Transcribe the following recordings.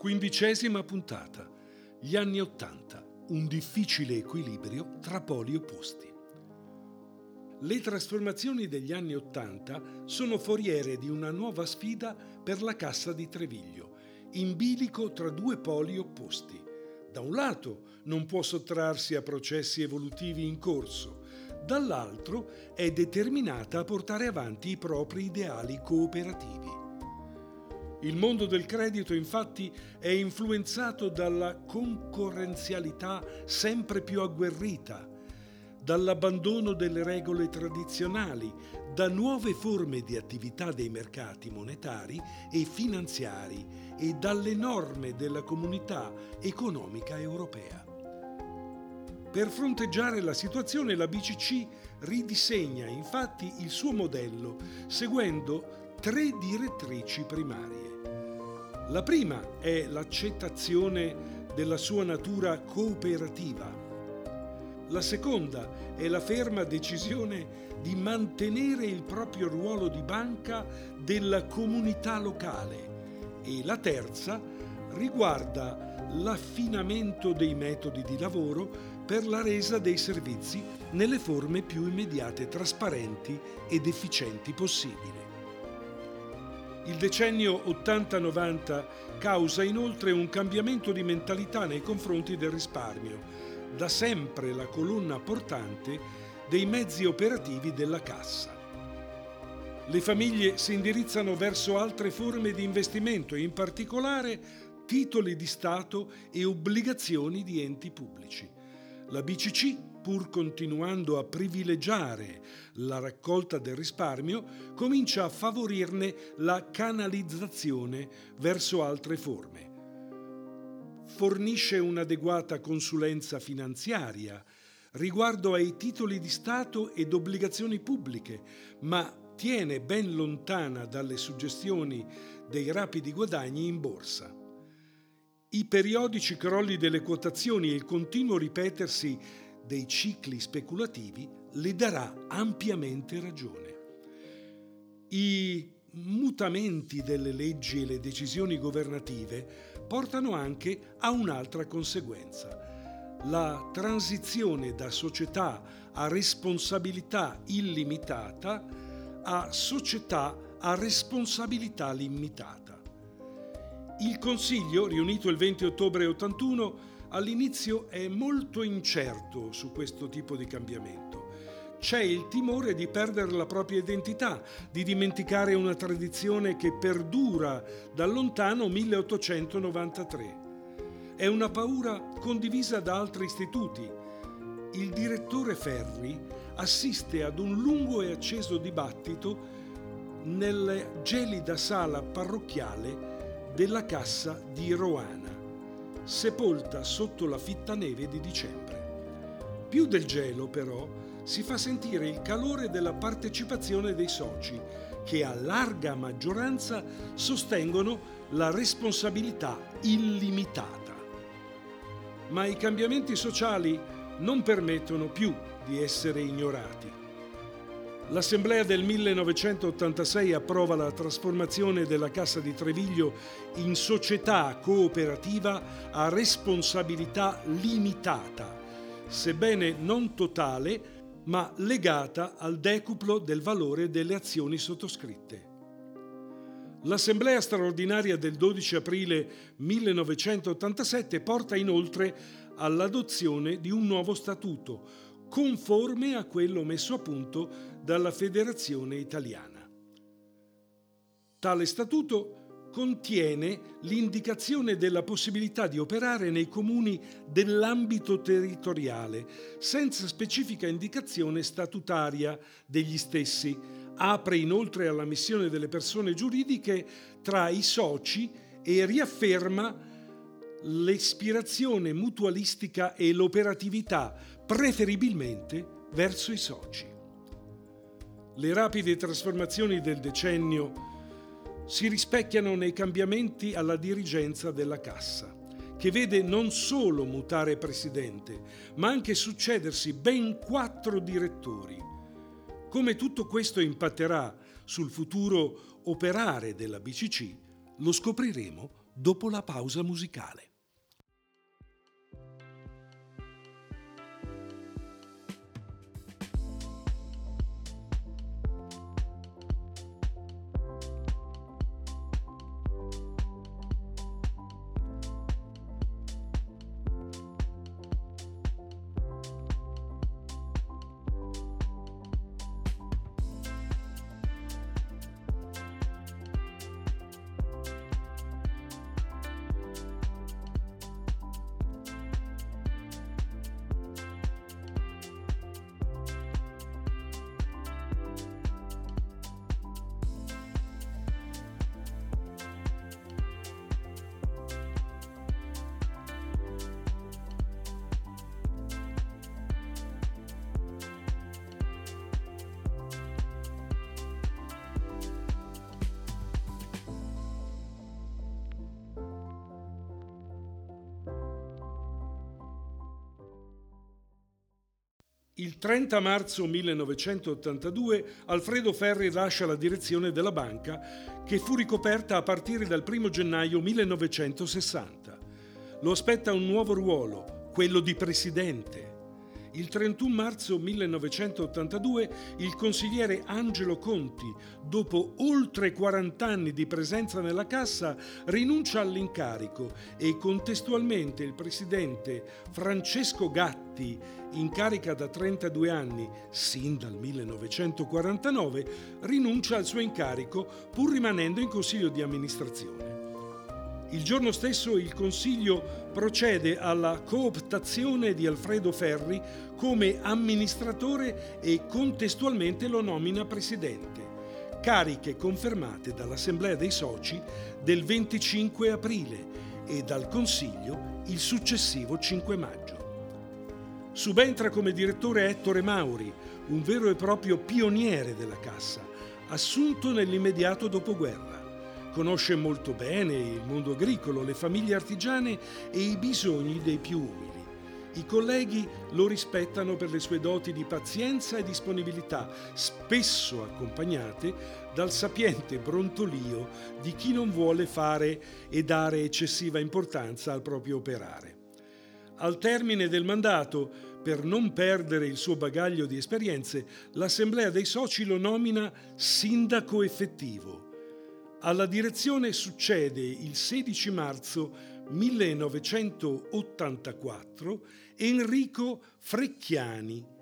Quindicesima puntata. Gli anni Ottanta. Un difficile equilibrio tra poli opposti. Le trasformazioni degli anni Ottanta sono foriere di una nuova sfida per la Cassa di Treviglio, in bilico tra due poli opposti. Da un lato non può sottrarsi a processi evolutivi in corso, dall'altro è determinata a portare avanti i propri ideali cooperativi. Il mondo del credito infatti è influenzato dalla concorrenzialità sempre più agguerrita, dall'abbandono delle regole tradizionali, da nuove forme di attività dei mercati monetari e finanziari e dalle norme della comunità economica europea. Per fronteggiare la situazione la BCC ridisegna infatti il suo modello seguendo tre direttrici primarie. La prima è l'accettazione della sua natura cooperativa. La seconda è la ferma decisione di mantenere il proprio ruolo di banca della comunità locale e la terza riguarda l'affinamento dei metodi di lavoro per la resa dei servizi nelle forme più immediate, trasparenti ed efficienti possibili. Il decennio 80-90 causa inoltre un cambiamento di mentalità nei confronti del risparmio, da sempre la colonna portante dei mezzi operativi della cassa. Le famiglie si indirizzano verso altre forme di investimento, in particolare titoli di Stato e obbligazioni di enti pubblici. La BCC pur continuando a privilegiare la raccolta del risparmio, comincia a favorirne la canalizzazione verso altre forme. Fornisce un'adeguata consulenza finanziaria riguardo ai titoli di Stato ed obbligazioni pubbliche, ma tiene ben lontana dalle suggestioni dei rapidi guadagni in borsa. I periodici crolli delle quotazioni e il continuo ripetersi dei cicli speculativi le darà ampiamente ragione. I mutamenti delle leggi e le decisioni governative portano anche a un'altra conseguenza, la transizione da società a responsabilità illimitata a società a responsabilità limitata. Il Consiglio, riunito il 20 ottobre 81, all'inizio è molto incerto su questo tipo di cambiamento. C'è il timore di perdere la propria identità, di dimenticare una tradizione che perdura dal lontano 1893. È una paura condivisa da altri istituti. Il direttore Ferri assiste ad un lungo e acceso dibattito nella gelida sala parrocchiale della Cassa di Roana sepolta sotto la fitta neve di dicembre. Più del gelo, però, si fa sentire il calore della partecipazione dei soci, che a larga maggioranza sostengono la responsabilità illimitata. Ma i cambiamenti sociali non permettono più di essere ignorati. L'Assemblea del 1986 approva la trasformazione della Cassa di Treviglio in società cooperativa a responsabilità limitata, sebbene non totale, ma legata al decuplo del valore delle azioni sottoscritte. L'Assemblea straordinaria del 12 aprile 1987 porta inoltre all'adozione di un nuovo statuto, conforme a quello messo a punto dalla Federazione Italiana. Tale statuto contiene l'indicazione della possibilità di operare nei comuni dell'ambito territoriale, senza specifica indicazione statutaria degli stessi. Apre inoltre alla missione delle persone giuridiche tra i soci e riafferma l'ispirazione mutualistica e l'operatività, preferibilmente verso i soci. Le rapide trasformazioni del decennio si rispecchiano nei cambiamenti alla dirigenza della Cassa, che vede non solo mutare presidente, ma anche succedersi ben quattro direttori. Come tutto questo impatterà sul futuro operare della BCC, lo scopriremo dopo la pausa musicale. Il 30 marzo 1982 Alfredo Ferri lascia la direzione della banca che fu ricoperta a partire dal 1 gennaio 1960. Lo aspetta un nuovo ruolo, quello di presidente. Il 31 marzo 1982 il consigliere Angelo Conti, dopo oltre 40 anni di presenza nella Cassa, rinuncia all'incarico e contestualmente il presidente Francesco Gatti, in carica da 32 anni, sin dal 1949, rinuncia al suo incarico pur rimanendo in consiglio di amministrazione. Il giorno stesso il Consiglio procede alla cooptazione di Alfredo Ferri come amministratore e contestualmente lo nomina presidente, cariche confermate dall'Assemblea dei Soci del 25 aprile e dal Consiglio il successivo 5 maggio. Subentra come direttore Ettore Mauri, un vero e proprio pioniere della Cassa, assunto nell'immediato dopoguerra. Conosce molto bene il mondo agricolo, le famiglie artigiane e i bisogni dei più umili. I colleghi lo rispettano per le sue doti di pazienza e disponibilità, spesso accompagnate dal sapiente brontolio di chi non vuole fare e dare eccessiva importanza al proprio operare. Al termine del mandato, per non perdere il suo bagaglio di esperienze, l'Assemblea dei Soci lo nomina sindaco effettivo alla direzione succede il 16 marzo 1984 Enrico Frecchiani.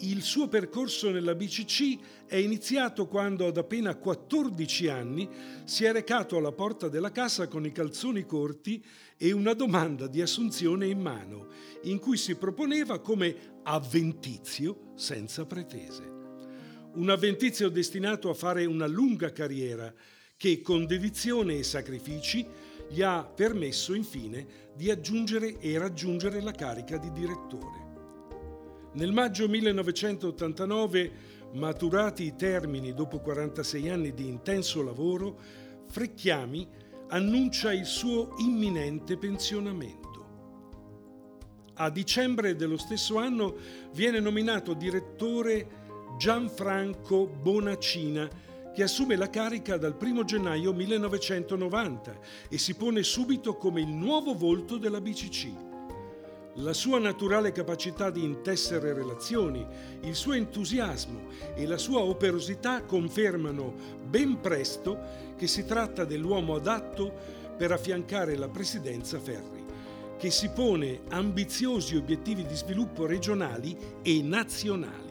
Il suo percorso nella BCC è iniziato quando ad appena 14 anni si è recato alla porta della casa con i calzoni corti e una domanda di assunzione in mano, in cui si proponeva come avventizio senza pretese. Un avventizio destinato a fare una lunga carriera, che con dedizione e sacrifici gli ha permesso infine di aggiungere e raggiungere la carica di direttore. Nel maggio 1989, maturati i termini dopo 46 anni di intenso lavoro, Frecchiami annuncia il suo imminente pensionamento. A dicembre dello stesso anno viene nominato direttore Gianfranco Bonacina, che assume la carica dal 1 gennaio 1990 e si pone subito come il nuovo volto della BCC. La sua naturale capacità di intessere relazioni, il suo entusiasmo e la sua operosità confermano ben presto che si tratta dell'uomo adatto per affiancare la presidenza Ferri, che si pone ambiziosi obiettivi di sviluppo regionali e nazionali.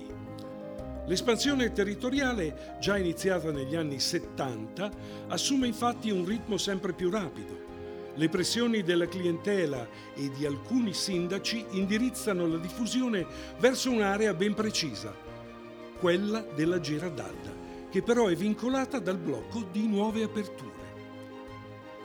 L'espansione territoriale, già iniziata negli anni 70, assume infatti un ritmo sempre più rapido. Le pressioni della clientela e di alcuni sindaci indirizzano la diffusione verso un'area ben precisa, quella della Giradalda, che però è vincolata dal blocco di nuove aperture.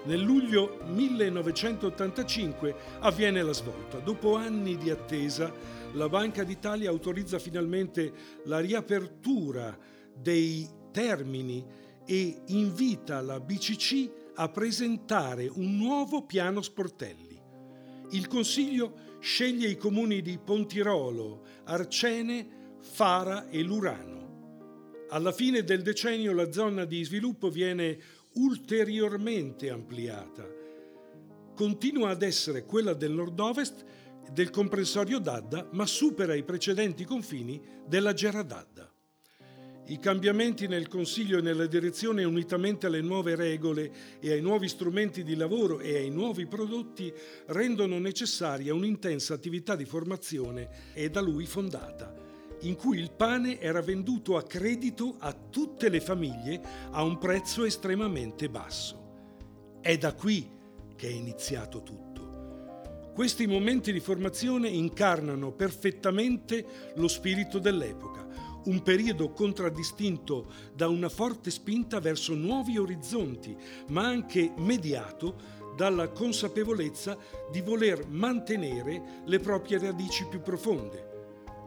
Nel luglio 1985 avviene la svolta. Dopo anni di attesa, la Banca d'Italia autorizza finalmente la riapertura dei termini e invita la BCC a presentare un nuovo piano sportelli. Il Consiglio sceglie i comuni di Pontirolo, Arcene, Fara e Lurano. Alla fine del decennio la zona di sviluppo viene ulteriormente ampliata continua ad essere quella del nord-ovest del comprensorio d'Adda, ma supera i precedenti confini della Gera d'Adda. I cambiamenti nel Consiglio e nella direzione, unitamente alle nuove regole e ai nuovi strumenti di lavoro e ai nuovi prodotti, rendono necessaria un'intensa attività di formazione e da lui fondata, in cui il pane era venduto a credito a tutte le famiglie a un prezzo estremamente basso. È da qui che è iniziato tutto. Questi momenti di formazione incarnano perfettamente lo spirito dell'epoca un periodo contraddistinto da una forte spinta verso nuovi orizzonti, ma anche mediato dalla consapevolezza di voler mantenere le proprie radici più profonde.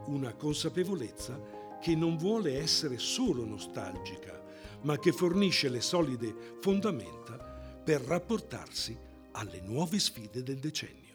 Una consapevolezza che non vuole essere solo nostalgica, ma che fornisce le solide fondamenta per rapportarsi alle nuove sfide del decennio.